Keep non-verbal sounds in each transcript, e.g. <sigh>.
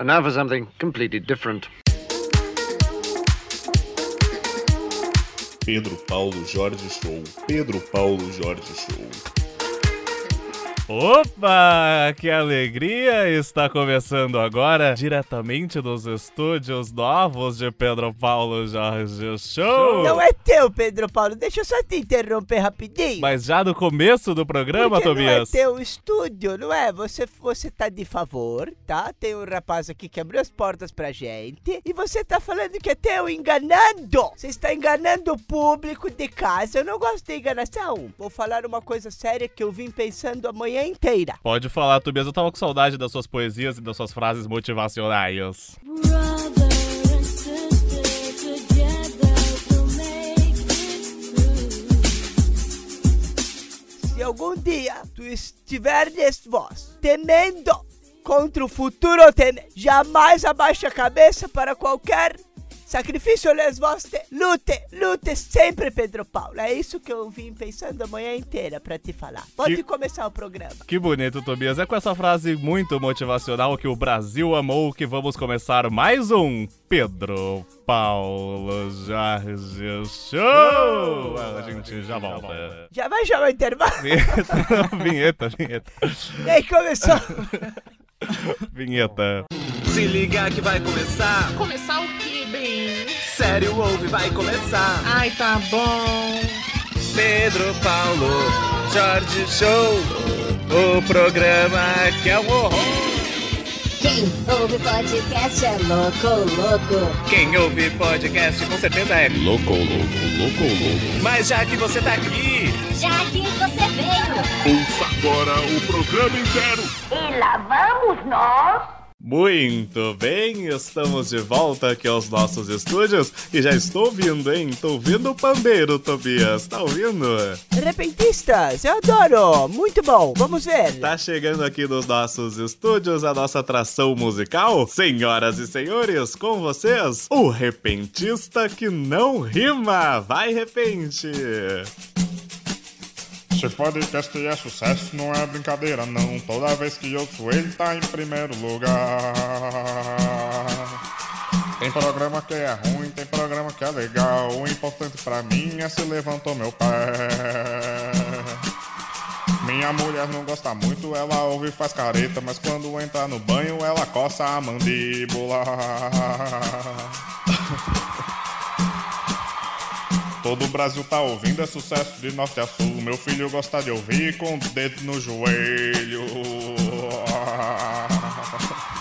And now for something completely different. Pedro Paulo Jorge Show. Pedro Paulo Jorge Show. Opa, que alegria! Está começando agora, diretamente dos estúdios novos de Pedro Paulo Jorge Show. Não é teu, Pedro Paulo. Deixa eu só te interromper rapidinho. Mas já no começo do programa, Porque Tobias. não é teu estúdio, não é? Você, você tá de favor, tá? Tem um rapaz aqui que abriu as portas pra gente e você tá falando que é teu, enganando! Você está enganando o público de casa. Eu não gosto de enganação. Vou falar uma coisa séria que eu vim pensando amanhã inteira. Pode falar, Tobias. Eu tava com saudade das suas poesias e das suas frases motivacionais. Brother. Se algum dia tu estiveres vós temendo contra o futuro, teme, jamais abaixe a cabeça para qualquer sacrifício les voste. Lute, lute sempre, Pedro Paulo. É isso que eu vim pensando a manhã inteira para te falar. Pode Que- começar o programa. Que bonito, Tobias. É com essa frase muito motivacional que o Brasil amou que vamos começar mais um Pedro Paulo Jorge Show. A gente já volta. Já vai chamar o intervalo? vinheta, <laughs> vinheta, <laughs> E aí começou. <laughs> <laughs> vinheta. Se liga que vai começar. Começar o que, bem? Sério, ouve, vai começar. Ai, tá bom. Pedro Paulo, Jorge Show. O programa que é um horror. Quem ouve podcast é louco, louco. Quem ouve podcast com certeza é. Louco, louco, louco, louco. Mas já que você tá aqui, Já que você veio. Ouça agora o programa inteiro. Lá vamos nós. Muito bem, estamos de volta aqui aos nossos estúdios e já estou ouvindo, hein? Tô ouvindo o pandeiro, Tobias. Tá ouvindo? Repentistas, eu adoro. Muito bom. Vamos ver. Tá chegando aqui nos nossos estúdios a nossa atração musical. Senhoras e senhores, com vocês, o repentista que não rima. Vai, repente! Esse podcast é sucesso, não é brincadeira não. Toda vez que eu sou ele tá em primeiro lugar. Tem programa que é ruim, tem programa que é legal. O importante pra mim é se levantou meu pé. Minha mulher não gosta muito, ela ouve e faz careta, mas quando entra no banho ela coça a mandíbula. Todo o Brasil tá ouvindo, é sucesso de norte a sul. Meu filho gosta de ouvir com o dedo no joelho. <laughs>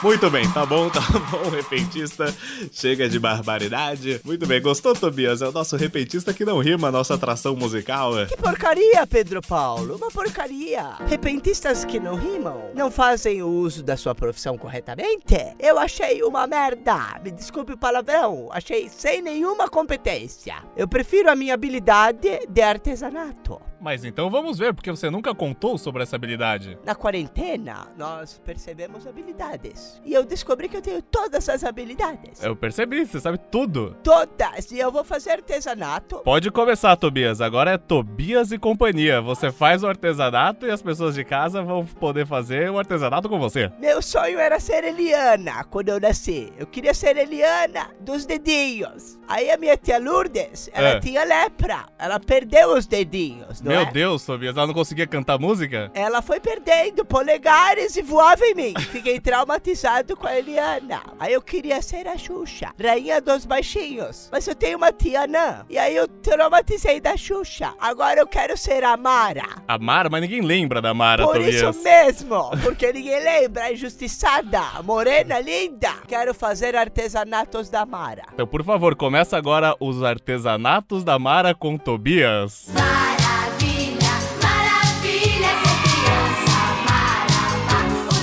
Muito bem, tá bom, tá bom, repentista. Chega de barbaridade. Muito bem, gostou, Tobias? É o nosso repentista que não rima a nossa atração musical. Que porcaria, Pedro Paulo. Uma porcaria. Repentistas que não rimam, não fazem o uso da sua profissão corretamente. Eu achei uma merda. Me desculpe o palavrão. Achei sem nenhuma competência. Eu prefiro a minha habilidade de artesanato. Mas então vamos ver, porque você nunca contou sobre essa habilidade. Na quarentena, nós percebemos habilidades. E eu descobri que eu tenho todas as habilidades. Eu percebi, você sabe tudo. Todas. E eu vou fazer artesanato. Pode começar, Tobias. Agora é Tobias e companhia. Você faz o artesanato e as pessoas de casa vão poder fazer o artesanato com você. Meu sonho era ser Eliana quando eu nasci. Eu queria ser Eliana dos dedinhos. Aí a minha tia Lourdes, ela É. tinha lepra. Ela perdeu os dedinhos, Meu é? Deus, Tobias, ela não conseguia cantar música? Ela foi perdendo polegares e voava em mim. Fiquei <laughs> traumatizado com a Eliana. Aí eu queria ser a Xuxa, rainha dos baixinhos. Mas eu tenho uma tia anã. E aí eu traumatizei da Xuxa. Agora eu quero ser a Mara. A Mara, mas ninguém lembra da Mara, Por Tobias. isso mesmo, porque ninguém lembra, a injustiçada, morena linda. Quero fazer artesanatos da Mara. Então, por favor, começa agora os artesanatos da Mara com Tobias. Maravilha,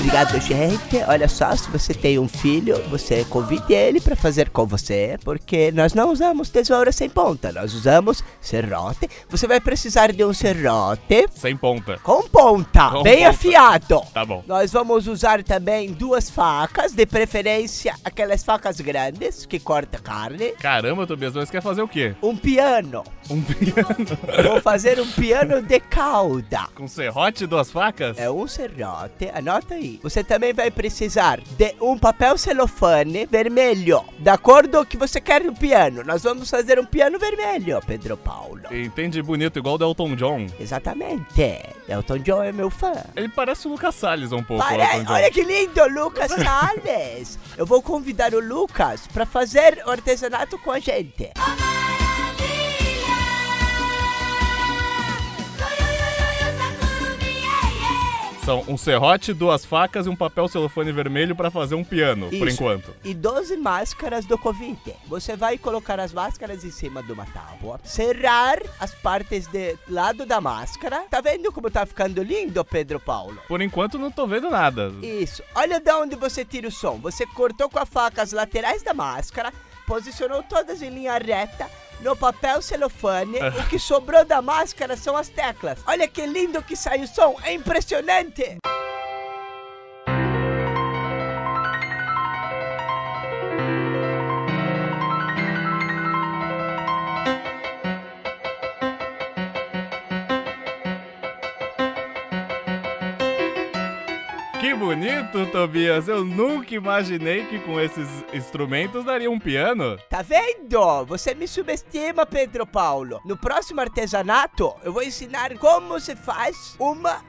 Obrigado, gente. Olha só, se você tem um filho, você convide ele para fazer com você, porque nós não usamos tesoura sem ponta, nós usamos serrote. Você vai precisar de um serrote Sem ponta. com ponta, Com bem ponta. afiado. Tá bom. Nós vamos usar também duas facas, de preferência aquelas facas grandes que corta carne. Caramba, Tobias, mas quer fazer o quê? Um piano. Um piano <laughs> Vou fazer um piano de cauda. com serrote e duas facas? É um serrote, anota aí. Você também vai precisar de um papel celofane vermelho, da cor do que você quer no piano. Nós vamos fazer um piano vermelho, Pedro Paulo. Entende bonito, igual o Delton John. Exatamente. Elton John é meu fã. Ele parece o Lucas Salles um pouco, o Pare- Elton olha que lindo, Lucas <laughs> Salles. Eu vou convidar o Lucas pra fazer o artesanato com a gente. São um serrote, duas facas e um papel celofane vermelho pra fazer um piano, por Isso. enquanto. E 12 máscaras do Covid. Você vai colocar as máscaras em cima de uma tábua, serrar as partes de lado da máscara. Tá vendo como tá ficando lindo, Pedro Paulo? Por enquanto não tô vendo nada. Isso. Olha de onde você tira o som. Você cortou com a faca as laterais da máscara, posicionou todas em linha reta. No papel celofane, o que sobrou da máscara são as teclas. Olha que lindo que sai o som, é impressionante! Bonito, Tobias. Eu nunca imaginei que com esses instrumentos daria um piano. Tá vendo? Você me subestima, Pedro Paulo. No próximo artesanato, eu vou ensinar como se faz uma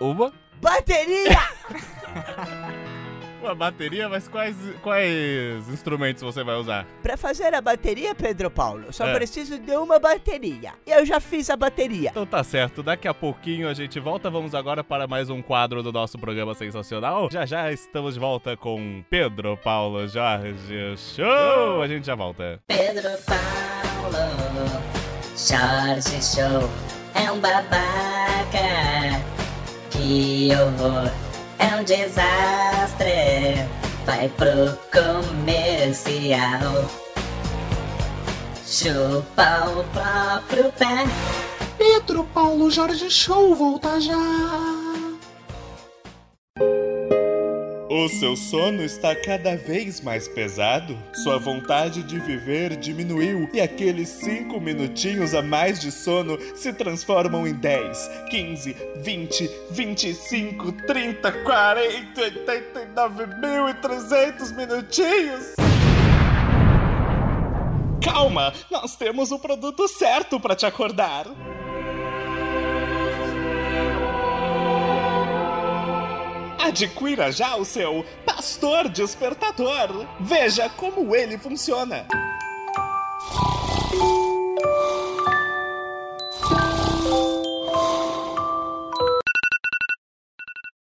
Uma? bateria! <laughs> Uma bateria, mas quais, quais instrumentos você vai usar? Pra fazer a bateria, Pedro Paulo, só É. preciso de uma bateria. Eu já fiz a bateria. Então tá certo, daqui a pouquinho a gente volta. Vamos agora para mais um quadro do nosso programa sensacional. Já já estamos de volta com Pedro Paulo Jorge Show. A gente já volta. Pedro Paulo, Jorge Show é um babaca. Que horror, é um desastre. Vai pro comercial. Chupa o próprio pé. Pedro Paulo Jorge Show volta já. O seu sono está cada vez mais pesado? Sua vontade de viver diminuiu e aqueles 5 minutinhos a mais de sono se transformam em 10, 15, 20, 25, 30, 40, 89.300 minutinhos? Calma, nós temos o produto certo para te acordar. Adquira já o seu Pastor Despertador. Veja como ele funciona.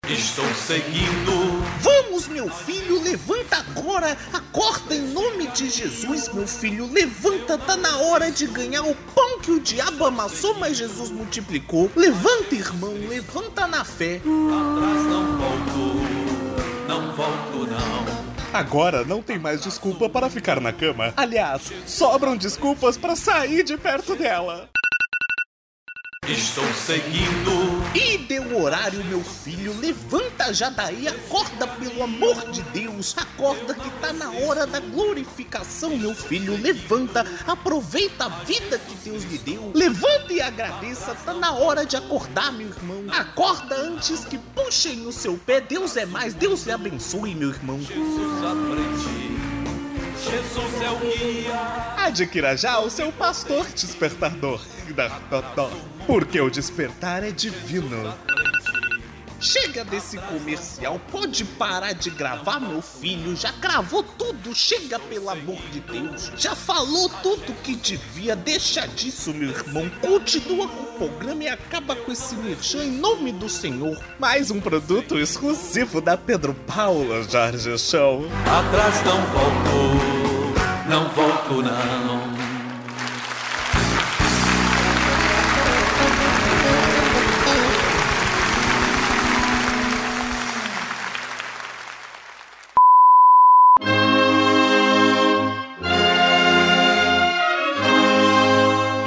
Estou seguindo. Vamos, meu filho, levanta agora. Acorda em nome de Jesus, meu filho. Levanta, tá na hora de ganhar o pão que o diabo amassou, mas Jesus multiplicou. Levanta, irmão, levanta na fé. Atrás não volto. Não volto, não. Agora não tem mais desculpa para ficar na cama. Aliás, sobram desculpas para sair de perto dela. Estou seguindo. E deu horário, meu filho. Levanta já daí, acorda pelo amor de Deus. Acorda que tá na hora da glorificação, meu filho. Levanta, aproveita a vida que Deus lhe deu. Levanta e agradeça, tá na hora de acordar, meu irmão. Acorda antes que puxem o seu pé. Deus é mais, Deus lhe abençoe, meu irmão. Jesus. Jesus é o guia. Adquira já o seu Pastor Despertador. Porque o despertar é divino. Chega desse comercial, pode parar de gravar, meu filho. Já gravou tudo, chega pelo amor de Deus. Já falou tudo que devia, deixa disso, meu irmão. Continua com o programa e acaba com esse merchan em nome do Senhor. Mais um produto exclusivo da Pedro Paulo Jorge Show. Atrás não volto. Não volto, não.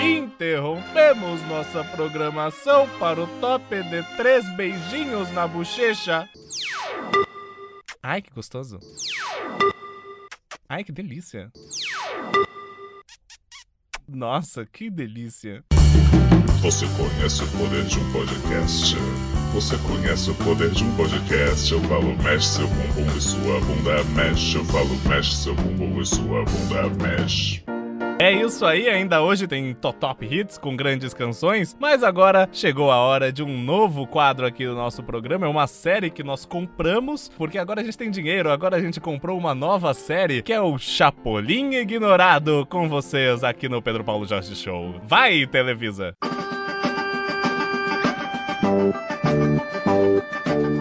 Interrompemos nossa programação para o top de três beijinhos na bochecha. Ai, que gostoso. Ai, que delícia. Nossa, que delícia. Você conhece o poder de um podcast? Você conhece o poder de um podcast? Eu falo, mexe seu bumbum e sua bunda mexe. Eu falo, mexe seu bumbum e sua bunda mexe. É isso aí, ainda hoje tem Top Hits com grandes canções, mas agora chegou a hora de um novo quadro aqui do nosso programa. É uma série que nós compramos, porque agora a gente tem dinheiro, agora a gente comprou uma nova série que é o Chapolin Ignorado com vocês aqui no Pedro Paulo Jorge Show. Vai, Televisa!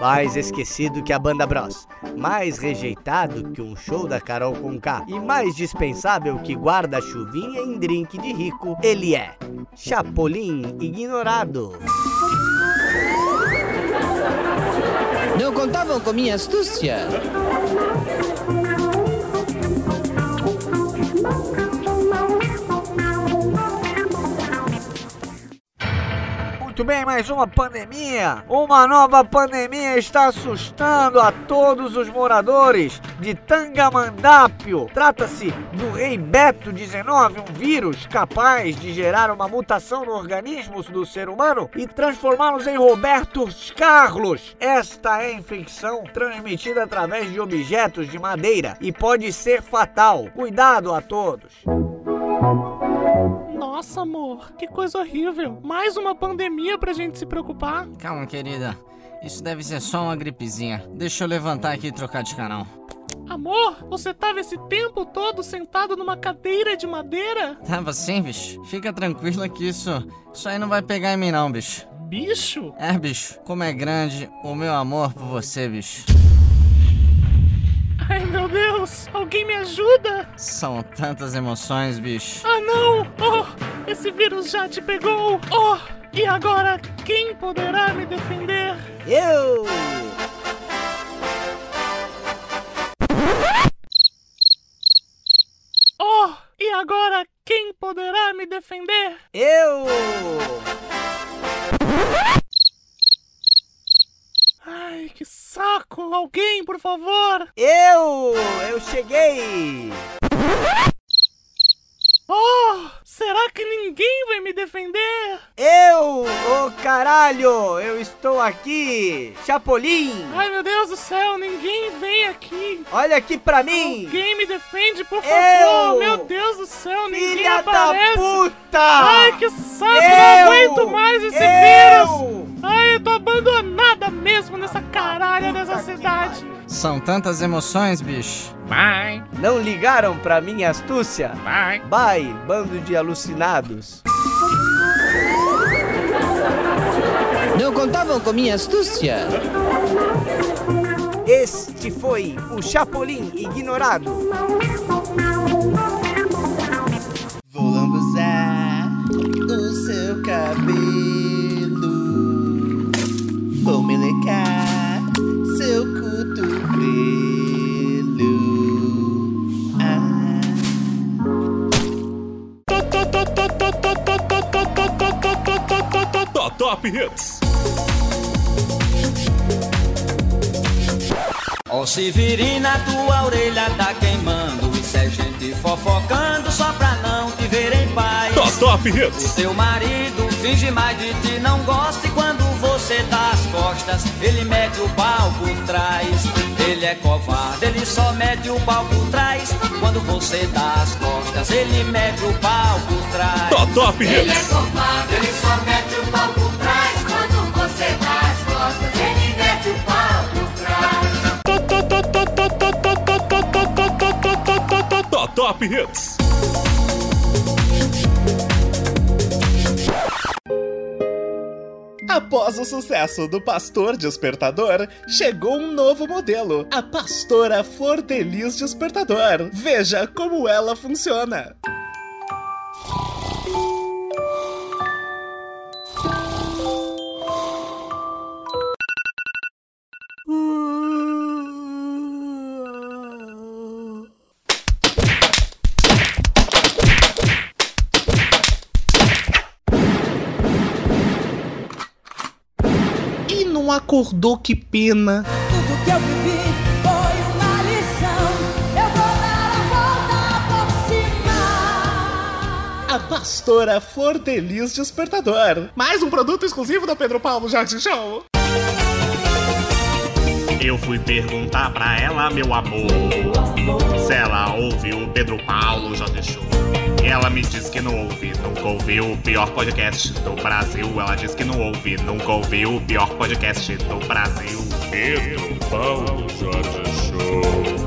Mais esquecido que a Banda Bros. Mais rejeitado que um show da Carol Conká. E mais dispensável que guarda-chuvinha em drink de rico. Ele é Chapolin Ignorado. Não contavam com minha astúcia? Mais uma pandemia. Uma nova pandemia está assustando a todos os moradores de Tangamandápio. Trata-se do rei Beto 19, um vírus capaz de gerar uma mutação no organismo do ser humano e transformá-los em Robertos Carlos. Esta é infecção transmitida através de objetos de madeira e pode ser fatal. Cuidado a todos. Nossa, amor, que coisa horrível. Mais uma pandemia pra gente se preocupar. Calma, querida. Isso deve ser só uma gripezinha. Deixa eu levantar aqui e trocar de canal. Amor, você tava esse tempo todo sentado numa cadeira de madeira? Tava sim, bicho. Fica tranquila que isso, isso aí não vai pegar em mim não, bicho. Bicho? É, bicho. Como é grande o meu amor por você, bicho. Ai, meu Deus! Alguém me ajuda! São tantas emoções, bicho. Ah, não! Esse vírus já te pegou! Oh, e agora quem poderá me defender? Eu! Oh, e agora quem poderá me defender? Eu! Ai, que saco! Alguém, por favor! Eu! Eu cheguei! Será que ninguém vai me defender? Eu! Ô oh, caralho! Eu estou aqui! Chapolin! Ai meu Deus do céu, ninguém vem aqui! Olha aqui pra mim! Alguém me defende, por favor! Eu! Meu Deus do céu, ninguém Filha aparece! da puta! Ai, que saco! Eu! Não aguento mais esse Eu! vírus! Ai, eu tô abandonada mesmo nessa caralha dessa cidade! São tantas emoções, bicho. Bye! Não ligaram pra minha astúcia? Bye! Bye, bando de alucinados! Não contavam com minha astúcia? Este foi o Chapolin Ignorado. Vou lambuzar o seu cabelo. Top Hits. Ó Severina, tua orelha tá queimando Isso é gente fofocando só pra não te ver em paz Top, top Hits. O teu marido finge mais de ti, não gosta E quando você dá as costas, ele mete o pau por trás Ele é covarde, ele só mete o pau por trás Quando você dá as costas, ele mete o pau por trás Top, top Ele é Hits. covarde, ele só mete o pau por trás. Top, Hits. Após o sucesso do Pastor Despertador, chegou um novo modelo, a Pastora Flor Delis Despertador. Veja como ela funciona. Acordou, que pena. Tudo que eu vivi foi uma lição. Eu vou dar a volta por cima. A Pastora Flor Delis Despertador. Mais um produto exclusivo da Pedro Paulo Jorge Show. Eu fui perguntar pra ela, meu amor, se ela ouviu o Pedro Paulo já deixou. Ela me disse que não ouve, nunca ouviu o pior podcast do Brasil. Ela disse que não ouve, nunca ouviu o pior podcast do Brasil. Pedro Paulo Jorge Show.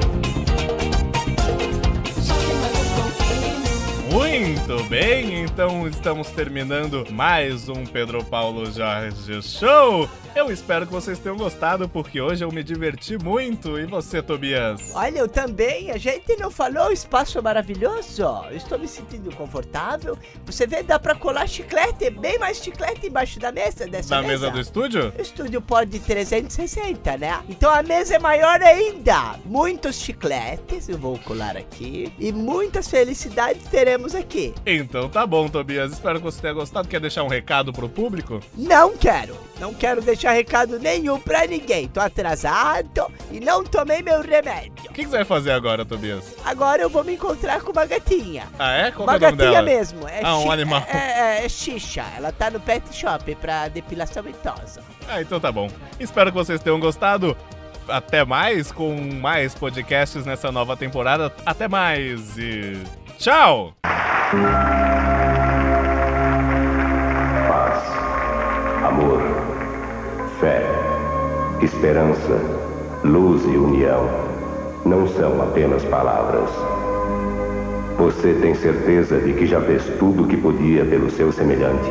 Muito bem, então estamos terminando mais um Pedro Paulo Jorge Show. Eu espero que vocês tenham gostado, porque hoje eu me diverti muito. E você, Tobias? Olha, eu também. A gente não falou, o espaço é maravilhoso. Eu estou me sentindo confortável. Você vê, dá pra colar chiclete, bem mais chiclete embaixo da mesa dessa Na mesa. mesa do estúdio? O estúdio pode 360, né? Então a mesa é maior ainda. Muitos chicletes, eu vou colar aqui. E muitas felicidades teremos aqui. Então tá bom, Tobias. Espero que você tenha gostado. Quer deixar um recado pro público? Não quero. Não quero deixar recado nenhum pra ninguém. Tô atrasado e não tomei meu remédio. O que, que você vai fazer agora, Tobias? Agora eu vou me encontrar com uma gatinha. Ah, é? Qual uma é o nome gatinha dela? mesmo. É ah, um animal. É, é, é xixa. Ela tá no pet shop pra depilação ventosa. Ah, então tá bom. Espero que vocês tenham gostado. Até mais com mais podcasts nessa nova temporada. Até mais e tchau! Paz, amor, fé, esperança, luz e união não são apenas palavras. Você tem certeza de que já fez tudo o que podia pelo seu semelhante?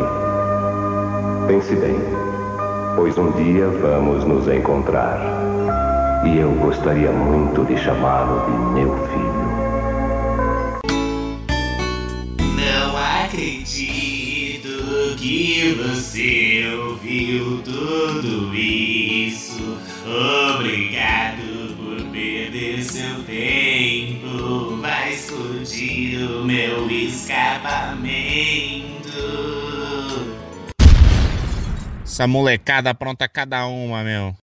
Pense bem, pois um dia vamos nos encontrar. E eu gostaria muito de chamá-lo de meu filho. Acredito que você ouviu tudo isso. Obrigado por perder seu tempo. Vai explodir o meu escapamento. Essa molecada pronta cada uma, meu.